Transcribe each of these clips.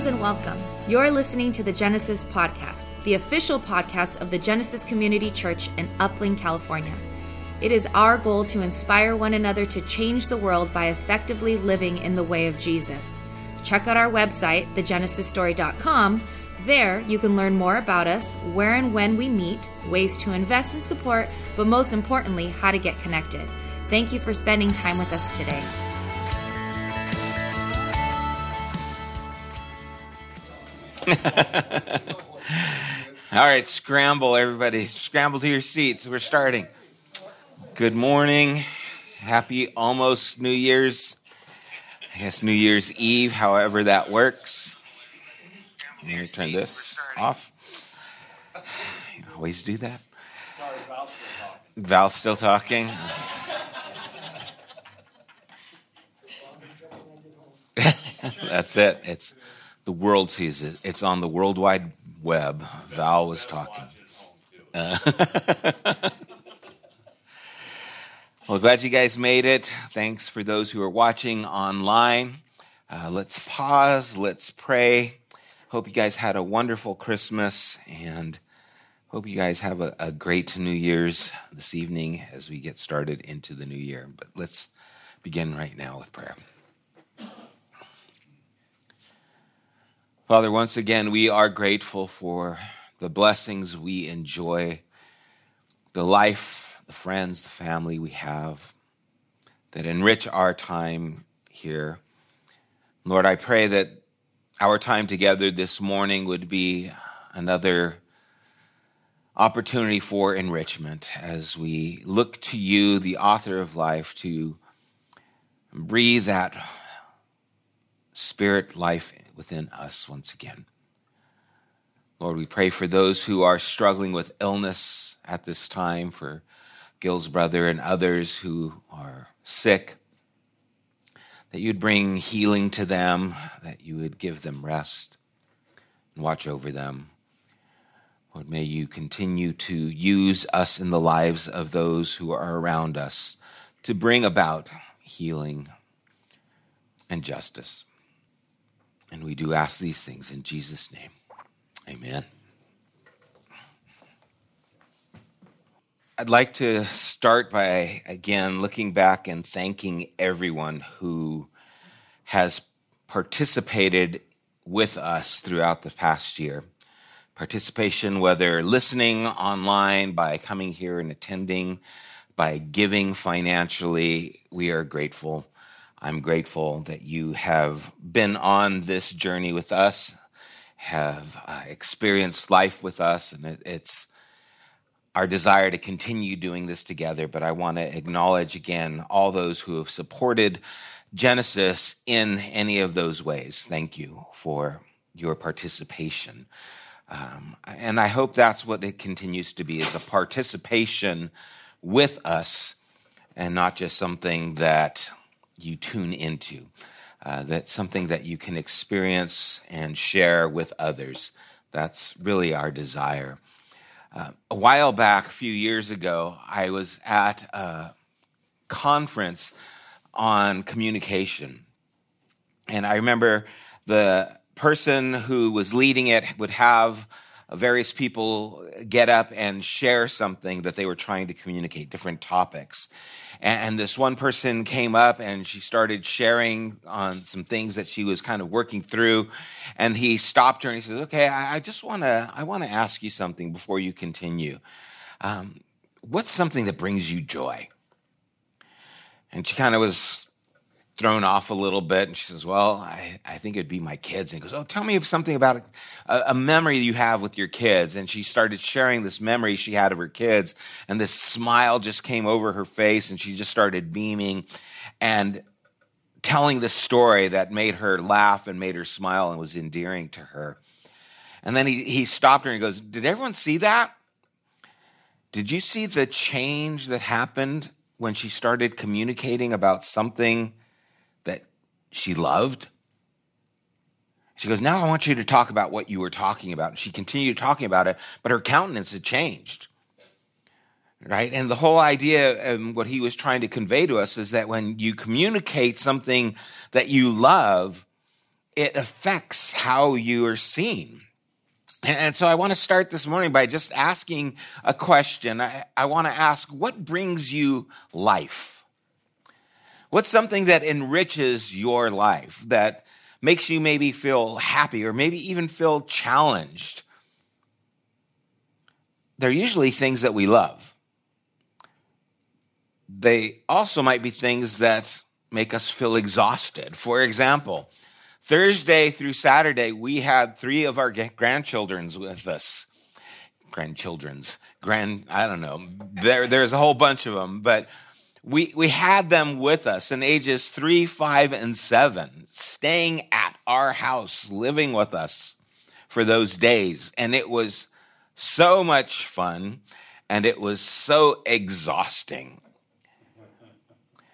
Greetings and welcome. You're listening to the Genesis Podcast, the official podcast of the Genesis Community Church in Upland, California. It is our goal to inspire one another to change the world by effectively living in the way of Jesus. Check out our website, thegenesisstory.com. There, you can learn more about us, where and when we meet, ways to invest and support, but most importantly, how to get connected. Thank you for spending time with us today. All right, scramble, everybody. Scramble to your seats. We're starting. Good morning. Happy almost New Year's. I guess New Year's Eve, however that works. Here, turn this off. You always do that. Val's still talking. That's it. It's the world sees it. It's on the World Wide Web. Val was talking. Uh, well, glad you guys made it. Thanks for those who are watching online. Uh, let's pause. Let's pray. Hope you guys had a wonderful Christmas and hope you guys have a, a great New Year's this evening as we get started into the new year. But let's begin right now with prayer. Father, once again, we are grateful for the blessings we enjoy, the life, the friends, the family we have that enrich our time here. Lord, I pray that our time together this morning would be another opportunity for enrichment as we look to you, the author of life, to breathe that spirit life within us once again. Lord, we pray for those who are struggling with illness at this time, for Gil's brother and others who are sick, that you'd bring healing to them, that you would give them rest and watch over them. Lord, may you continue to use us in the lives of those who are around us to bring about healing and justice. And we do ask these things in Jesus' name. Amen. I'd like to start by again looking back and thanking everyone who has participated with us throughout the past year. Participation, whether listening online, by coming here and attending, by giving financially, we are grateful. I'm grateful that you have been on this journey with us, have uh, experienced life with us, and it, it's our desire to continue doing this together. But I want to acknowledge again all those who have supported Genesis in any of those ways. Thank you for your participation. Um, and I hope that's what it continues to be is a participation with us and not just something that you tune into. Uh, that's something that you can experience and share with others. That's really our desire. Uh, a while back, a few years ago, I was at a conference on communication. And I remember the person who was leading it would have various people get up and share something that they were trying to communicate, different topics. And, this one person came up and she started sharing on some things that she was kind of working through. And he stopped her and he says, "Okay, I, just want to I want to ask you something before you continue. Um, what's something that brings you joy?" And she kind of was thrown off a little bit. And she says, Well, I, I think it'd be my kids. And he goes, Oh, tell me something about a, a, memory you have with your kids. And she started sharing this memory she had of her kids. And this smile just came over her face and she just started beaming and telling this story that made her laugh and made her smile and was endearing to her. And then he, he stopped her and he goes, Did everyone see that? Did you see the change that happened when she started communicating about something she loved. She goes, Now I want you to talk about what you were talking about. And she continued talking about it, but her countenance had changed. Right? And the whole idea, and what he was trying to convey to us, is that when you communicate something that you love, it affects how you are seen. And so I want to start this morning by just asking a question. I, I want to ask, what brings you life? What's something that enriches your life, that makes you maybe feel happy or maybe even feel challenged? They're usually things that we love. They also might be things that make us feel exhausted. For example, Thursday through Saturday, we had three of our grandchildren's with us. Grandchildren's, grand, I don't know. There, there's a whole bunch of them, but we, we had them with us in ages three, five, and seven, staying at our house, living with us for those days. And it was so much fun and it was so exhausting.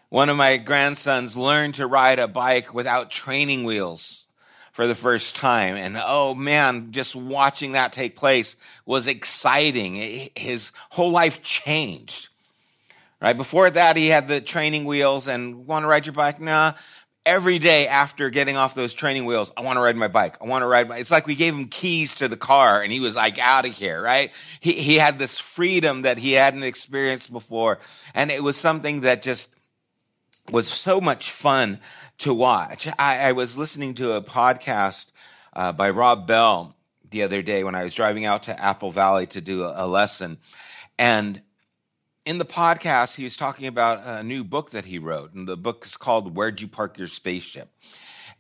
One of my grandsons learned to ride a bike without training wheels for the first time. And oh man, just watching that take place was exciting. His whole life changed. Right before that, he had the training wheels and want to ride your bike? Nah. Every day after getting off those training wheels, I want to ride my bike. I want to ride my, it's like we gave him keys to the car and he was like out of here, right? He, he had this freedom that he hadn't experienced before. And it was something that just was so much fun to watch. I, I was listening to a podcast uh, by Rob Bell the other day when I was driving out to Apple Valley to do a, a lesson. And in the podcast, he was talking about a new book that he wrote. And the book is called Where'd You Park Your Spaceship?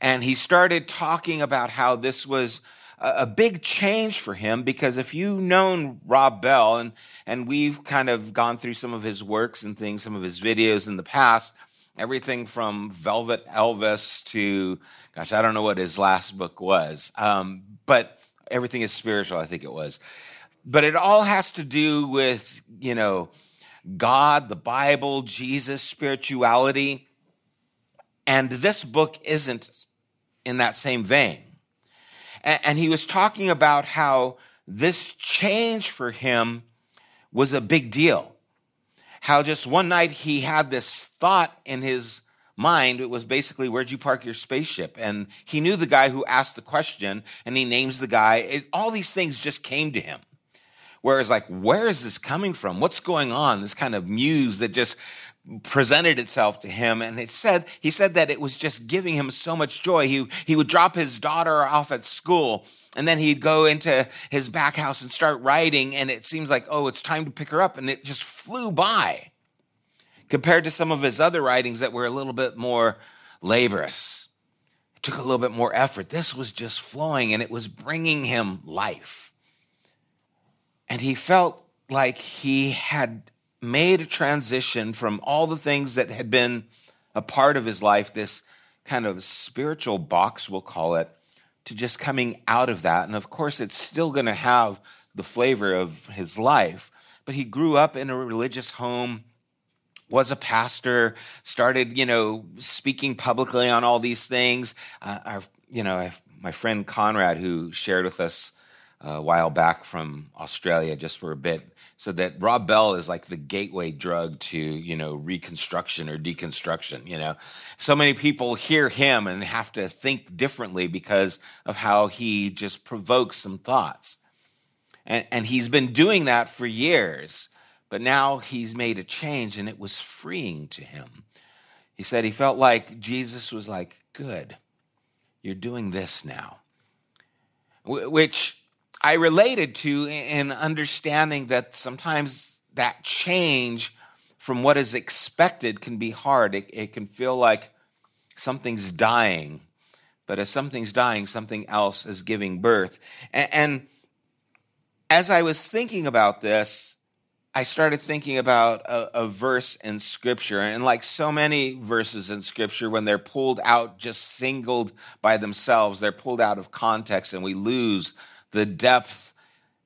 And he started talking about how this was a big change for him because if you've known Rob Bell and and we've kind of gone through some of his works and things, some of his videos in the past, everything from Velvet Elvis to, gosh, I don't know what his last book was, um, but everything is spiritual, I think it was. But it all has to do with, you know, God, the Bible, Jesus, spirituality. And this book isn't in that same vein. And, he was talking about how this change for him was a big deal how just one night he had this thought in his mind. It was basically, where'd you park your spaceship? And he knew the guy who asked the question and he names the guy. It, all these things just came to him. Whereas, like, where is this coming from? What's going on? This kind of muse that just presented itself to him. And it said, he said that it was just giving him so much joy. He, he would drop his daughter off at school and then he'd go into his back house and start writing, and it seems like, oh, it's time to pick her up. And it just flew by compared to some of his other writings that were a little bit more laborious. Took a little bit more effort. This was just flowing and it was bringing him life. And he felt like he had made a transition from all the things that had been a part of his life, this kind of spiritual box, we'll call it, to just coming out of that. And of course, it's still going to have the flavor of his life. But he grew up in a religious home, was a pastor, started, you know, speaking publicly on all these things. Uh, our, you know, my friend Conrad, who shared with us a while back from Australia just for a bit, said that Rob Bell is like the gateway drug to, you know, reconstruction or deconstruction, you know. So many people hear him and have to think differently because of how he just provokes some thoughts. And, and he's been doing that for years, but now he's made a change and it was freeing to him. He said he felt like Jesus was like, good, you're doing this now. Which I related to in understanding that sometimes that change from what is expected can be hard. It, it can feel like something's dying, but as something's dying, something else is giving birth. And, and as I was thinking about this, I started thinking about a, a, verse in Scripture. And like so many verses in Scripture, when they're pulled out, just singled by themselves, they're pulled out of context and we lose the depth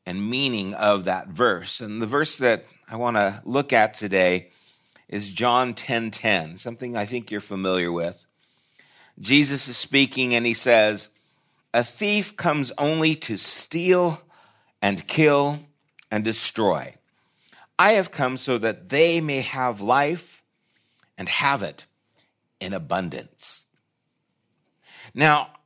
and meaning of that verse. And the verse that I want to look at today is John 10:10, 10, 10, something I think you're familiar with. Jesus is speaking and he says, "A thief comes only to steal and kill and destroy. I have come so that they may have life and have it in abundance." Now,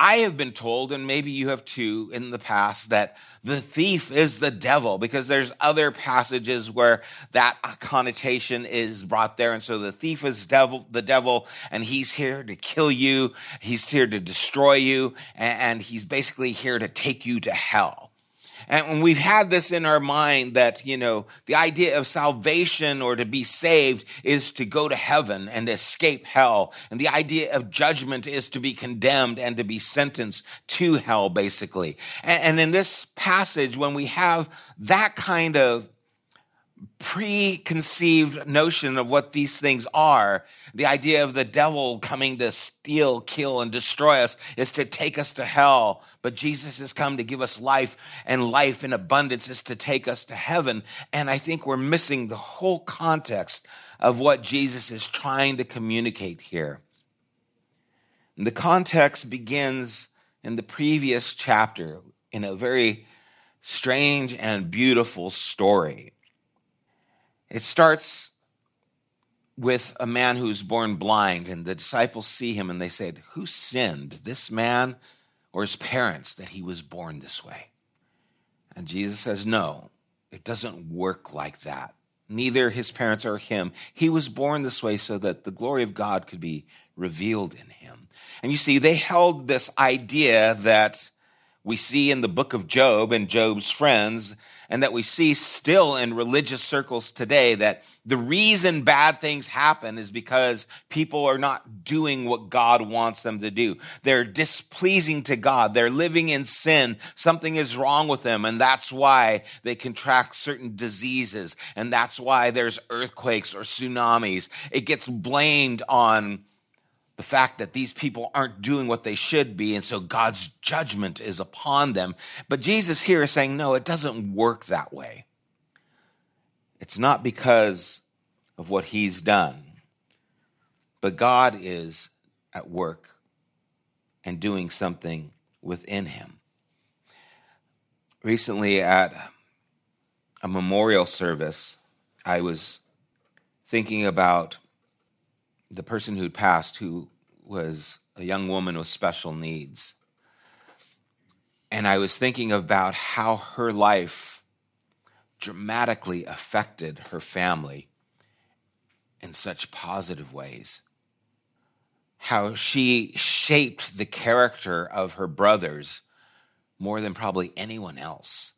I have been told, and maybe you have too in the past, that the thief is the devil because there's other passages where that connotation is brought there. And so the thief is devil, the devil, and he's here to kill you. He's here to destroy you. And he's basically here to take you to hell. And we've had this in our mind that, you know, the idea of salvation or to be saved is to go to heaven and escape hell. And the idea of judgment is to be condemned and to be sentenced to hell, basically. And, and in this passage, when we have that kind of preconceived notion of what these things are. The idea of the devil coming to steal, kill, and destroy us is to take us to hell. But Jesus has come to give us life, and life in abundance is to take us to heaven. And I think we're missing the whole context of what Jesus is trying to communicate here. And the context begins in the previous chapter in a very strange and beautiful story. It starts with a man who's born blind, and the disciples see him and they said, Who sinned, this man or his parents, that he was born this way? And Jesus says, No, it doesn't work like that. Neither his parents or him. He was born this way so that the glory of God could be revealed in him. And you see, they held this idea that we see in the book of Job and Job's friends and that we see still in religious circles today that the reason bad things happen is because people are not doing what God wants them to do. They're displeasing to God. They're living in sin. Something is wrong with them. And that's why they contract certain diseases. And that's why there's earthquakes or tsunamis. It gets blamed on the fact that these people aren't doing what they should be, and so God's judgment is upon them. But Jesus here is saying, no, it doesn't work that way. It's not because of what he's done, but God is at work and doing something within him. Recently, at a memorial service, I was thinking about the person who'd passed, who was a young woman with special needs. And I was thinking about how her life dramatically affected her family in such positive ways. How she shaped the character of her brothers more than probably anyone else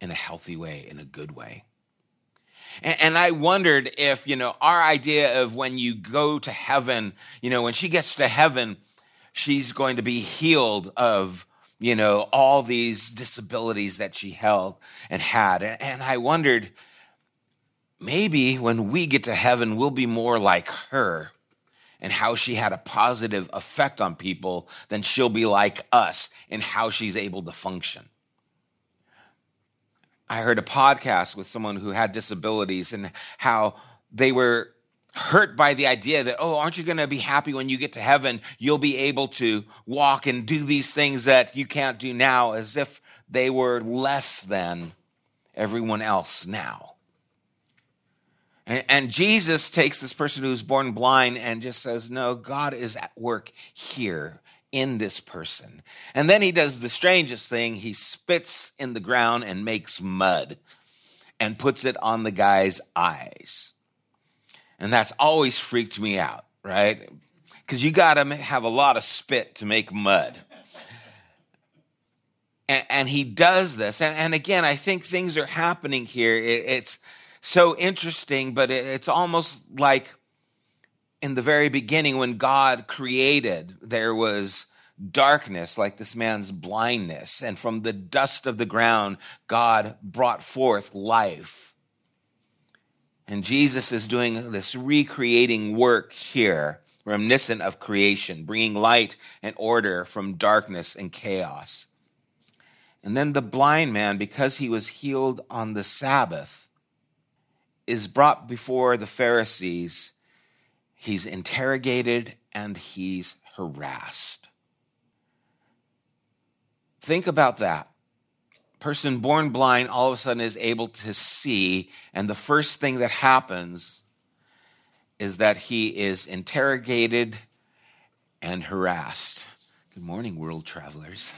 in a healthy way, in a good way. And, I wondered if, you know, our idea of when you go to heaven, you know, when she gets to heaven, she's going to be healed of, you know, all these disabilities that she held and had. And I wondered, maybe when we get to heaven, we'll be more like her and how she had a positive effect on people than she'll be like us in how she's able to function. I heard a podcast with someone who had disabilities and how they were hurt by the idea that, oh, aren't you going to be happy when you get to heaven? You'll be able to walk and do these things that you can't do now, as if they were less than everyone else now. And, and Jesus takes this person who's born blind and just says, no, God is at work here in this person. And then he does the strangest thing he spits in the ground and makes mud and puts it on the guy's eyes. And that's always freaked me out, right? Because you got to have a lot of spit to make mud. And, and he does this. And, and, again, I think things are happening here. It, it's so interesting, but it, it's almost like in the very beginning when God created, there was darkness like this man's blindness. And from the dust of the ground, God brought forth life. And Jesus is doing this recreating work here, reminiscent of creation, bringing light and order from darkness and chaos. And then the blind man, because he was healed on the Sabbath, is brought before the Pharisees He's interrogated and he's harassed. Think about that. Person born blind all of a sudden is able to see, and the first thing that happens is that he is interrogated and harassed. Good morning, world travelers.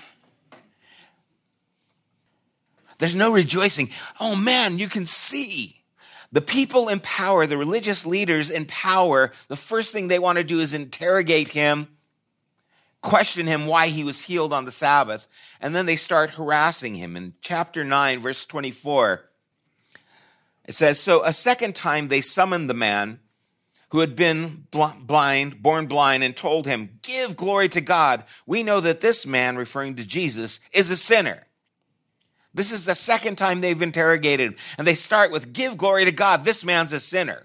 There's no rejoicing. Oh man, you can see. The people in power, the religious leaders in power, the first thing they want to do is interrogate him, question him why he was healed on the Sabbath, and then they start harassing him. In chapter 9, verse 24, it says So a second time they summoned the man who had been blind, born blind, and told him, Give glory to God. We know that this man, referring to Jesus, is a sinner. This is the second time they've interrogated him. And they start with, Give glory to God. This man's a sinner.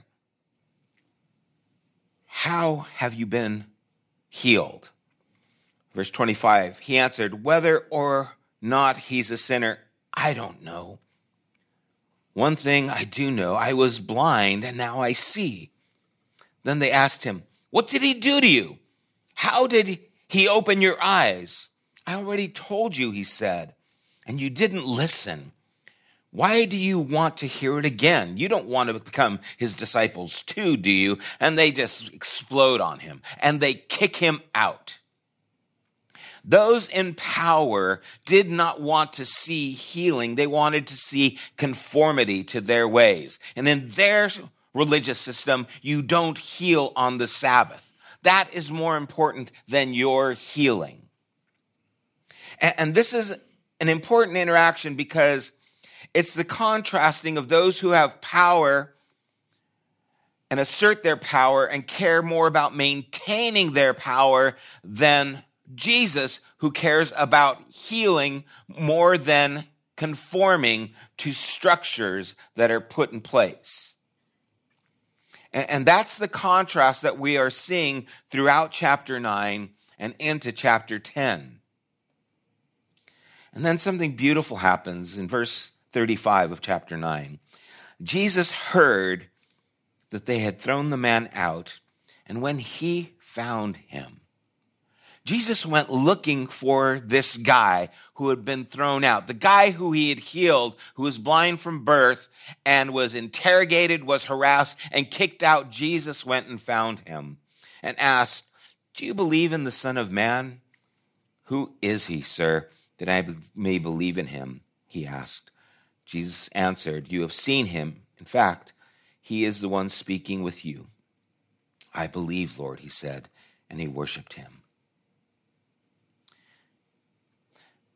How have you been healed? Verse 25, he answered, Whether or not he's a sinner, I don't know. One thing I do know I was blind and now I see. Then they asked him, What did he do to you? How did he open your eyes? I already told you, he said, and you didn't listen. Why do you want to hear it again? You don't want to become his disciples too, do you? And they just explode on him and they kick him out. Those in power did not want to see healing. They wanted to see conformity to their ways. And in their religious system, you don't heal on the Sabbath. That is more important than your healing. And, this is an important interaction because it's the contrasting of those who have power and assert their power and care more about maintaining their power than Jesus, who cares about healing more than conforming to structures that are put in place. And, that's the contrast that we are seeing throughout chapter 9 and into chapter 10. And then something beautiful happens in verse 35 of chapter 9. Jesus heard that they had thrown the man out, and when he found him, Jesus went looking for this guy who had been thrown out, the guy who he had healed, who was blind from birth and was interrogated, was harassed, and kicked out. Jesus went and found him and asked, Do you believe in the Son of Man? Who is he, sir, that I may believe in him? He asked. Jesus answered, You have seen him. In fact, he is the one speaking with you. I believe, Lord, he said, and he worshiped him.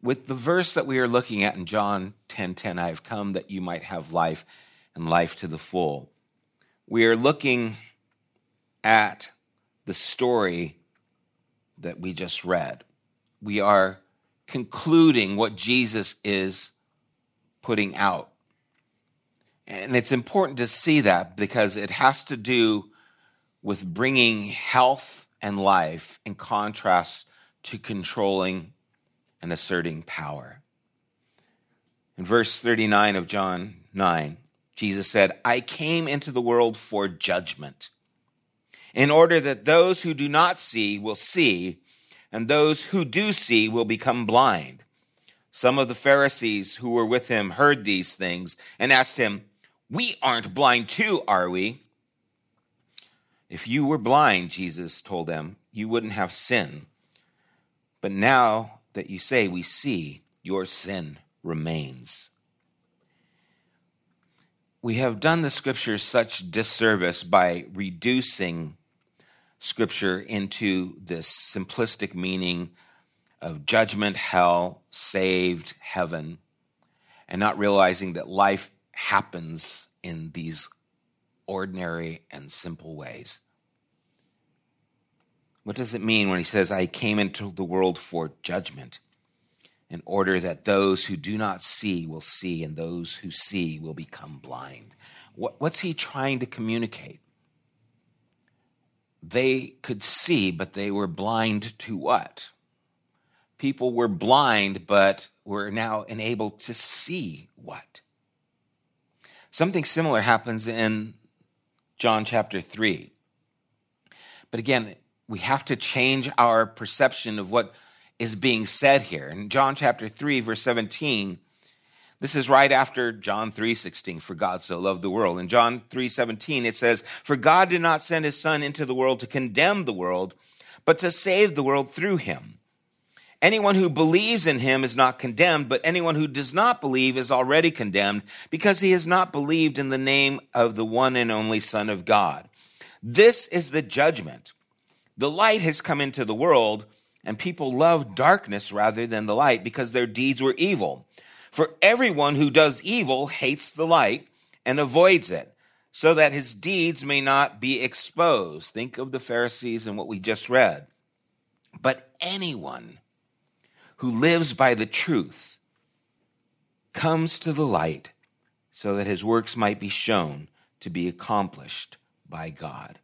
with the verse that we are looking at in John 10:10, 10, 10, I have come that you might have life and life to the full. We are looking at the story that we just read. We are concluding what Jesus is putting out. And it's important to see that because it has to do with bringing health and life in contrast to controlling and asserting power. In verse 39 of John 9, Jesus said, I came into the world for judgment, in order that those who do not see will see, and those who do see will become blind. Some of the Pharisees who were with him heard these things and asked him, We aren't blind too, are we? If you were blind, Jesus told them, you wouldn't have sin. But now that you say we see, your sin remains. We have done the scriptures such disservice by reducing scripture into this simplistic meaning of judgment, hell, saved, heaven, and not realizing that life happens in these ordinary and simple ways. What does it mean when he says, I came into the world for judgment, in order that those who do not see will see, and those who see will become blind? what's he trying to communicate? They could see, but they were blind to what? People were blind, but were now enabled to see what? Something similar happens in John chapter 3. But again, we have to change our perception of what is being said here. In John chapter 3, verse 17, this is right after John 3:16 for God so loved the world. In John 3:17 it says for God did not send his son into the world to condemn the world but to save the world through him. Anyone who believes in him is not condemned, but anyone who does not believe is already condemned because he has not believed in the name of the one and only Son of God. This is the judgment. The light has come into the world, and people love darkness rather than the light because their deeds were evil. For everyone who does evil hates the light and avoids it, so that his deeds may not be exposed. Think of the Pharisees and what we just read. But anyone who lives by the truth comes to the light so that his works might be shown to be accomplished by God.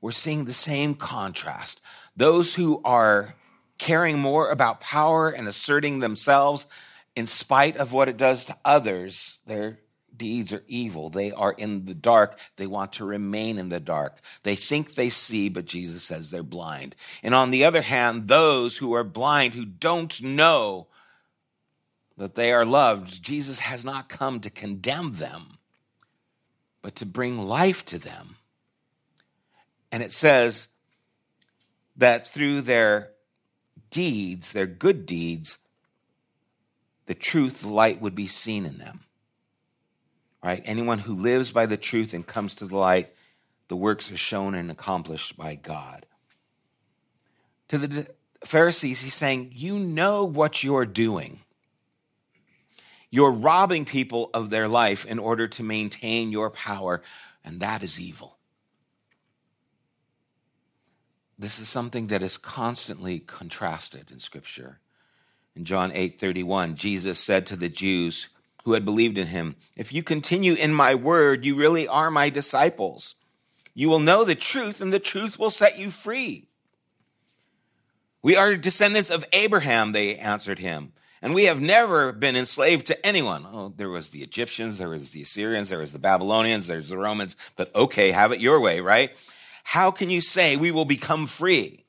We're seeing the same contrast. Those who are caring more about power and asserting themselves in spite of what it does to others, they're deeds are evil. They are in the dark. They want to remain in the dark. They think they see, but Jesus says they're blind. And on the other hand, those who are blind, who don't know that they are loved, Jesus has not come to condemn them, but to bring life to them. And it says that through their deeds, their good deeds, the truth, the light would be seen in them right? Anyone who lives by the truth and comes to the light, the works are shown and accomplished by God. To the Pharisees, he's saying, You know what you're doing. You're robbing people of their life in order to maintain your power, and that is evil. This is something that is constantly contrasted in Scripture. In John 8 31, Jesus said to the Jews who had believed in him. If you continue in my word, you really are my disciples. You will know the truth, and the truth will set you free. We are descendants of Abraham, they answered him, and we have never been enslaved to anyone. Oh, there was the Egyptians, there was the Assyrians, there was the Babylonians, there's the Romans, but okay, have it your way, right? How can you say we will become free?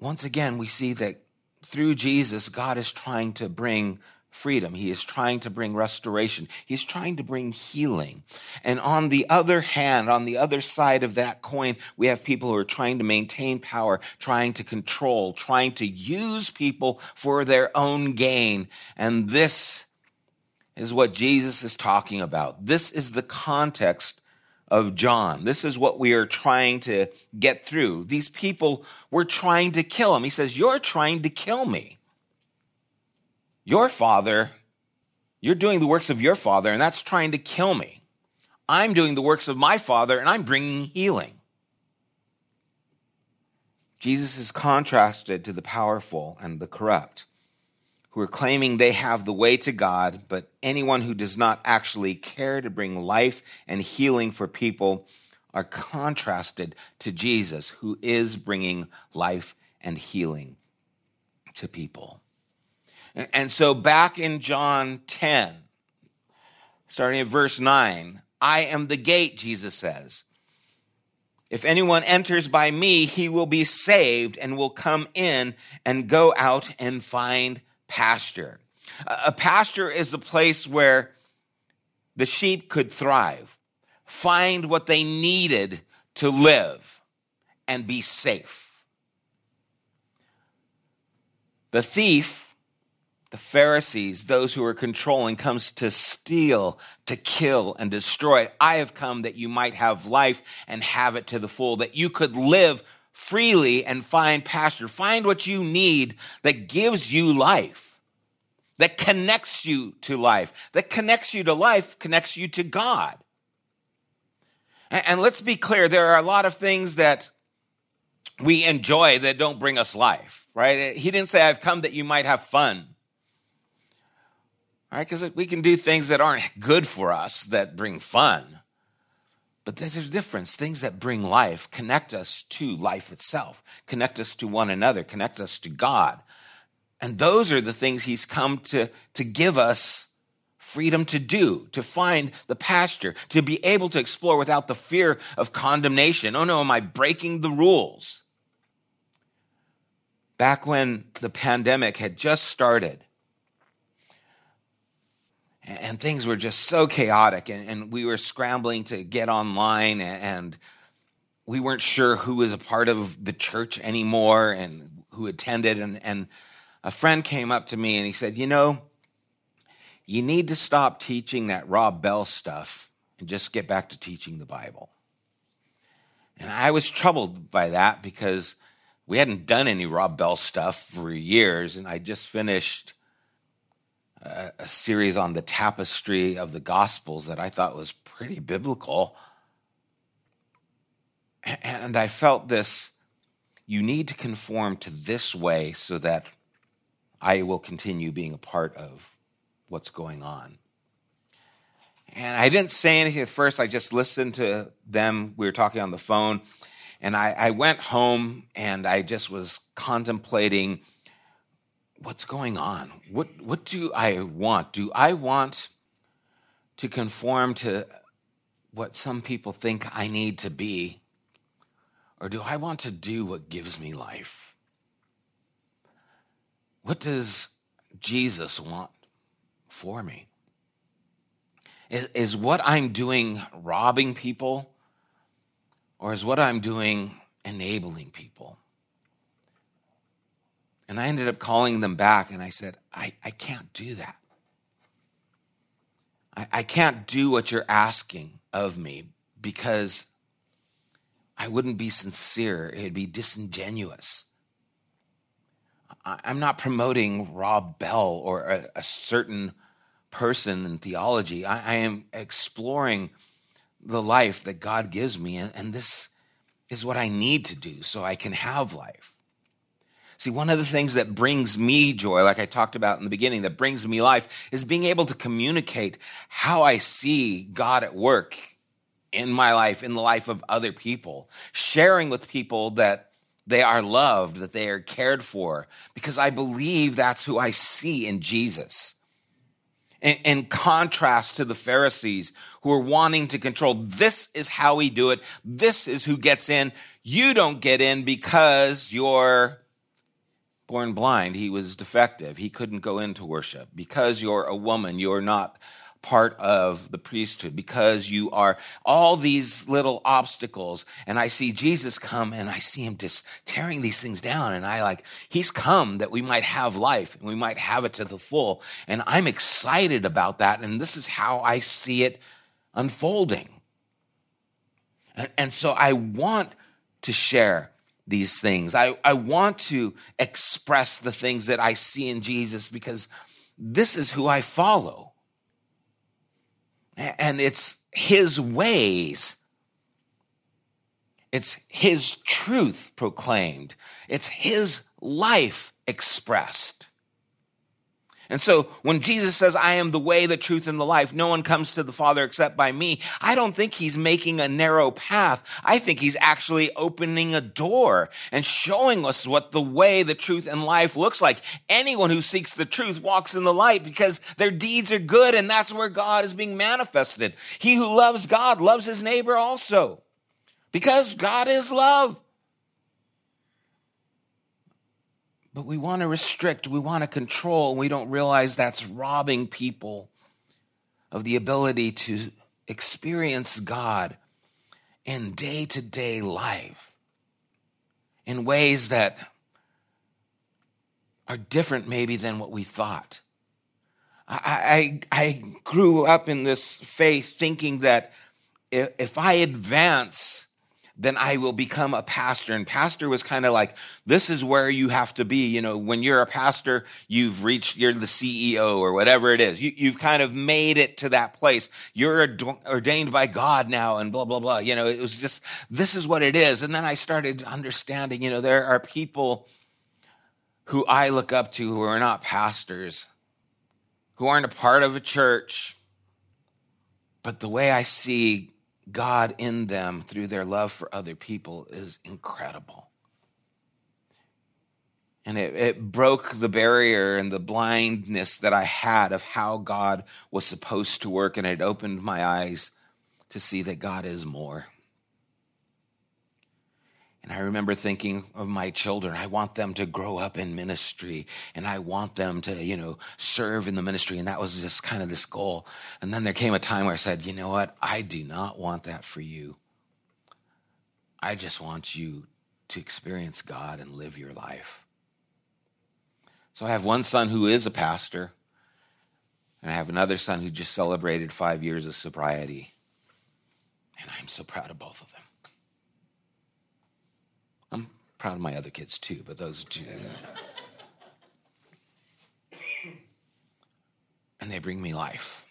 Once again, we see that through Jesus, God is trying to bring freedom. He is trying to bring restoration. He's trying to bring healing. And on the other hand, on the other side of that coin, we have people who are trying to maintain power, trying to control, trying to use people for their own gain. And this is what Jesus is talking about. This is the context of John. This is what we are trying to get through. These people were trying to kill him. He says, You're trying to kill me. Your father, you're doing the works of your father, and that's trying to kill me. I'm doing the works of my father, and I'm bringing healing. Jesus is contrasted to the powerful and the corrupt who are claiming they have the way to God, but anyone who does not actually care to bring life and healing for people are contrasted to Jesus, who is bringing life and healing to people. And so back in John 10, starting at verse 9, I am the gate, Jesus says. If anyone enters by me, he will be saved and will come in and go out and find pasture. A pasture is a place where the sheep could thrive, find what they needed to live, and be safe. The thief the Pharisees, those who are controlling, comes to steal, to kill, and destroy. I have come that you might have life and have it to the full, that you could live freely and find pasture. Find what you need that gives you life, that connects you to life, that connects you to life, connects you to God. And, and let's be clear there are a lot of things that we enjoy that don't bring us life, right? He didn't say, I've come that you might have fun right? Because we can do things that aren't good for us that bring fun. But there's a difference. Things that bring life connect us to life itself, connect us to one another, connect us to God. And those are the things He's come to, to give us freedom to do, to find the pasture, to be able to explore without the fear of condemnation. Oh no, am I breaking the rules? Back when the pandemic had just started, and things were just so chaotic and, and, we were scrambling to get online and we weren't sure who was a part of the church anymore and who attended, and, and a friend came up to me and he said, You know, you need to stop teaching that Rob Bell stuff and just get back to teaching the Bible. And I was troubled by that because we hadn't done any Rob Bell stuff for years, and I just finished a, series on the tapestry of the Gospels that I thought was pretty biblical. And I felt this you need to conform to this way so that I will continue being a part of what's going on. And I didn't say anything at first. I just listened to them. We were talking on the phone. And I, I went home and I just was contemplating what's going on. What, what do I want? Do I want to conform to what some people think I need to be? Or do I want to do what gives me life? What does Jesus want for me? Is, is what I'm doing robbing people? Or is what I'm doing enabling people? And I ended up calling them back and I said, I, I can't do that. I, I can't do what you're asking of me because I wouldn't be sincere. It'd be disingenuous. I, I'm not promoting Rob Bell or a, a certain person in theology. I, I, am exploring the life that God gives me, and, and this is what I need to do so I can have life. See, one of the things that brings me joy, like I talked about in the beginning, that brings me life is being able to communicate how I see God at work in my life, in the life of other people, sharing with people that they are loved, that they are cared for, because I believe that's who I see in Jesus. In, in, contrast to the Pharisees who are wanting to control, this is how we do it. This is who gets in. You don't get in because you're born blind. He was defective. He couldn't go into worship. Because you're a woman, you're not part of the priesthood because you are all these little obstacles. And I see Jesus come and I see him just tearing these things down. And I like, he's come that we might have life and we might have it to the full. And I'm excited about that. And this is how I see it unfolding. And, and so I want to share these things. I, I want to express the things that I see in Jesus because this is who I follow. And it's his ways. It's his truth proclaimed. It's his life expressed. And so when Jesus says, I am the way, the truth, and the life, no one comes to the Father except by me, I don't think he's making a narrow path. I think he's actually opening a door and showing us what the way, the truth, and life looks like. Anyone who seeks the truth walks in the light because their deeds are good and that's where God is being manifested. He who loves God loves his neighbor also because God is love. But we want to restrict, we want to control, and we don't realize that's robbing people of the ability to experience God in day to day life in ways that are different, maybe, than what we thought. I, I, I grew up in this faith thinking that if, if I advance then I will become a pastor. And pastor was kind of like, this is where you have to be. You know, when you're a pastor, you've reached, you're the CEO or whatever it is. You, have kind of made it to that place. You're ordained by God now and blah, blah, blah. You know, it was just, this is what it is. And then I started understanding, you know, there are people who I look up to who are not pastors, who aren't a part of a church. But the way I see God in them through their love for other people is incredible. And it, it, broke the barrier and the blindness that I had of how God was supposed to work. And it opened my eyes to see that God is more. And I remember thinking of my children. I want them to grow up in ministry and I want them to, you know, serve in the ministry. And that was just kind of this goal. And then there came a time where I said, you know what? I do not want that for you. I just want you to experience God and live your life. So I have one son who is a pastor, and I have another son who just celebrated five years of sobriety. And I'm so proud of both of them. I'm proud of my other kids too, but those two. and they bring me life.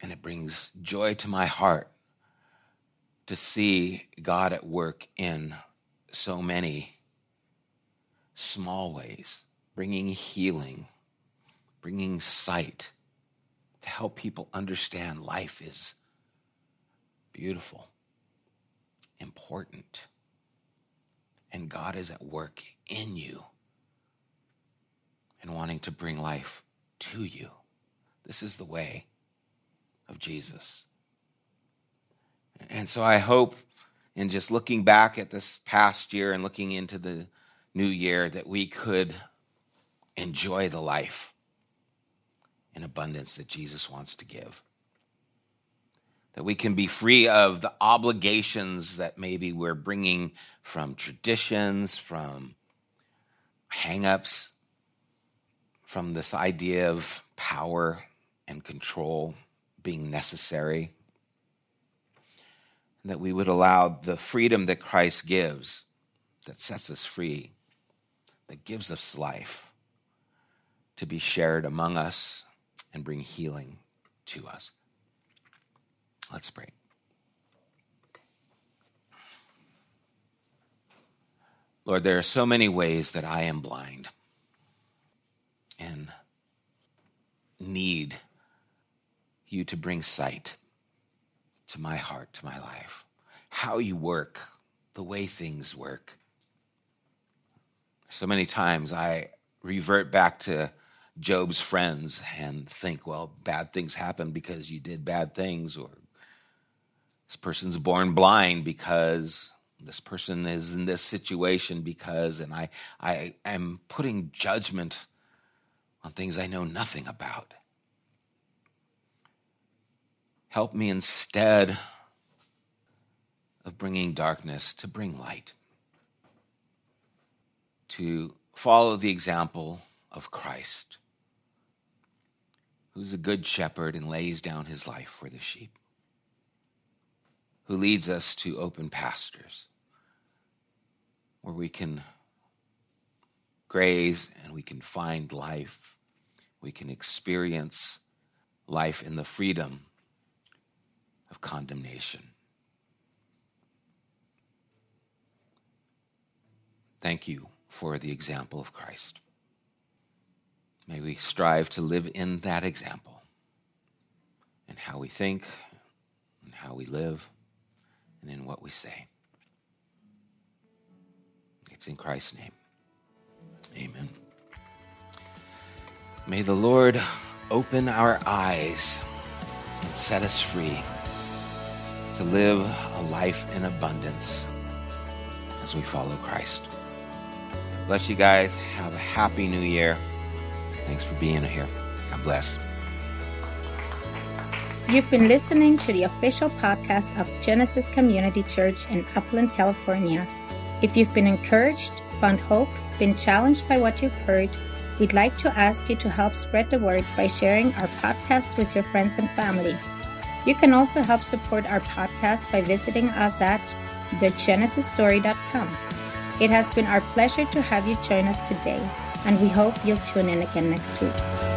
And it brings joy to my heart to see God at work in so many small ways, bringing healing, bringing sight to help people understand life is beautiful, important, and God is at work in you and wanting to bring life to you. This is the way of Jesus. And so I hope in just looking back at this past year and looking into the new year that we could enjoy the life in abundance that Jesus wants to give. That we can be free of the obligations that maybe we're bringing from traditions, from hangups, from this idea of power and control being necessary that we would allow the freedom that Christ gives, that sets us free, that gives us life, to be shared among us and bring healing to us. Let's pray. Lord, there are so many ways that I am blind and need you to bring sight to my heart, to my life, how you work, the way things work. So many times I revert back to Job's friends and think, well, bad things happen because you did bad things, or this person's born blind because this person is in this situation because, and I, I am putting judgment on things I know nothing about. Help me instead of bringing darkness to bring light, to follow the example of Christ, who's a good shepherd and lays down his life for the sheep, who leads us to open pastures where we can graze and we can find life, we can experience life in the freedom of condemnation. Thank you for the example of Christ. May we strive to live in that example and how we think, and how we live, and in what we say. It's in Christ's name. Amen. May the Lord open our eyes and set us free to live a life in abundance as we follow Christ. Bless you guys. Have a happy new year. Thanks for being here. God bless. You've been listening to the official podcast of Genesis Community Church in Upland, California. If you've been encouraged, found hope, been challenged by what you've heard, we'd like to ask you to help spread the word by sharing our podcast with your friends and family. You can also help support our podcast by visiting us at thegenesisstory.com. It has been our pleasure to have you join us today, and we hope you'll tune in again next week.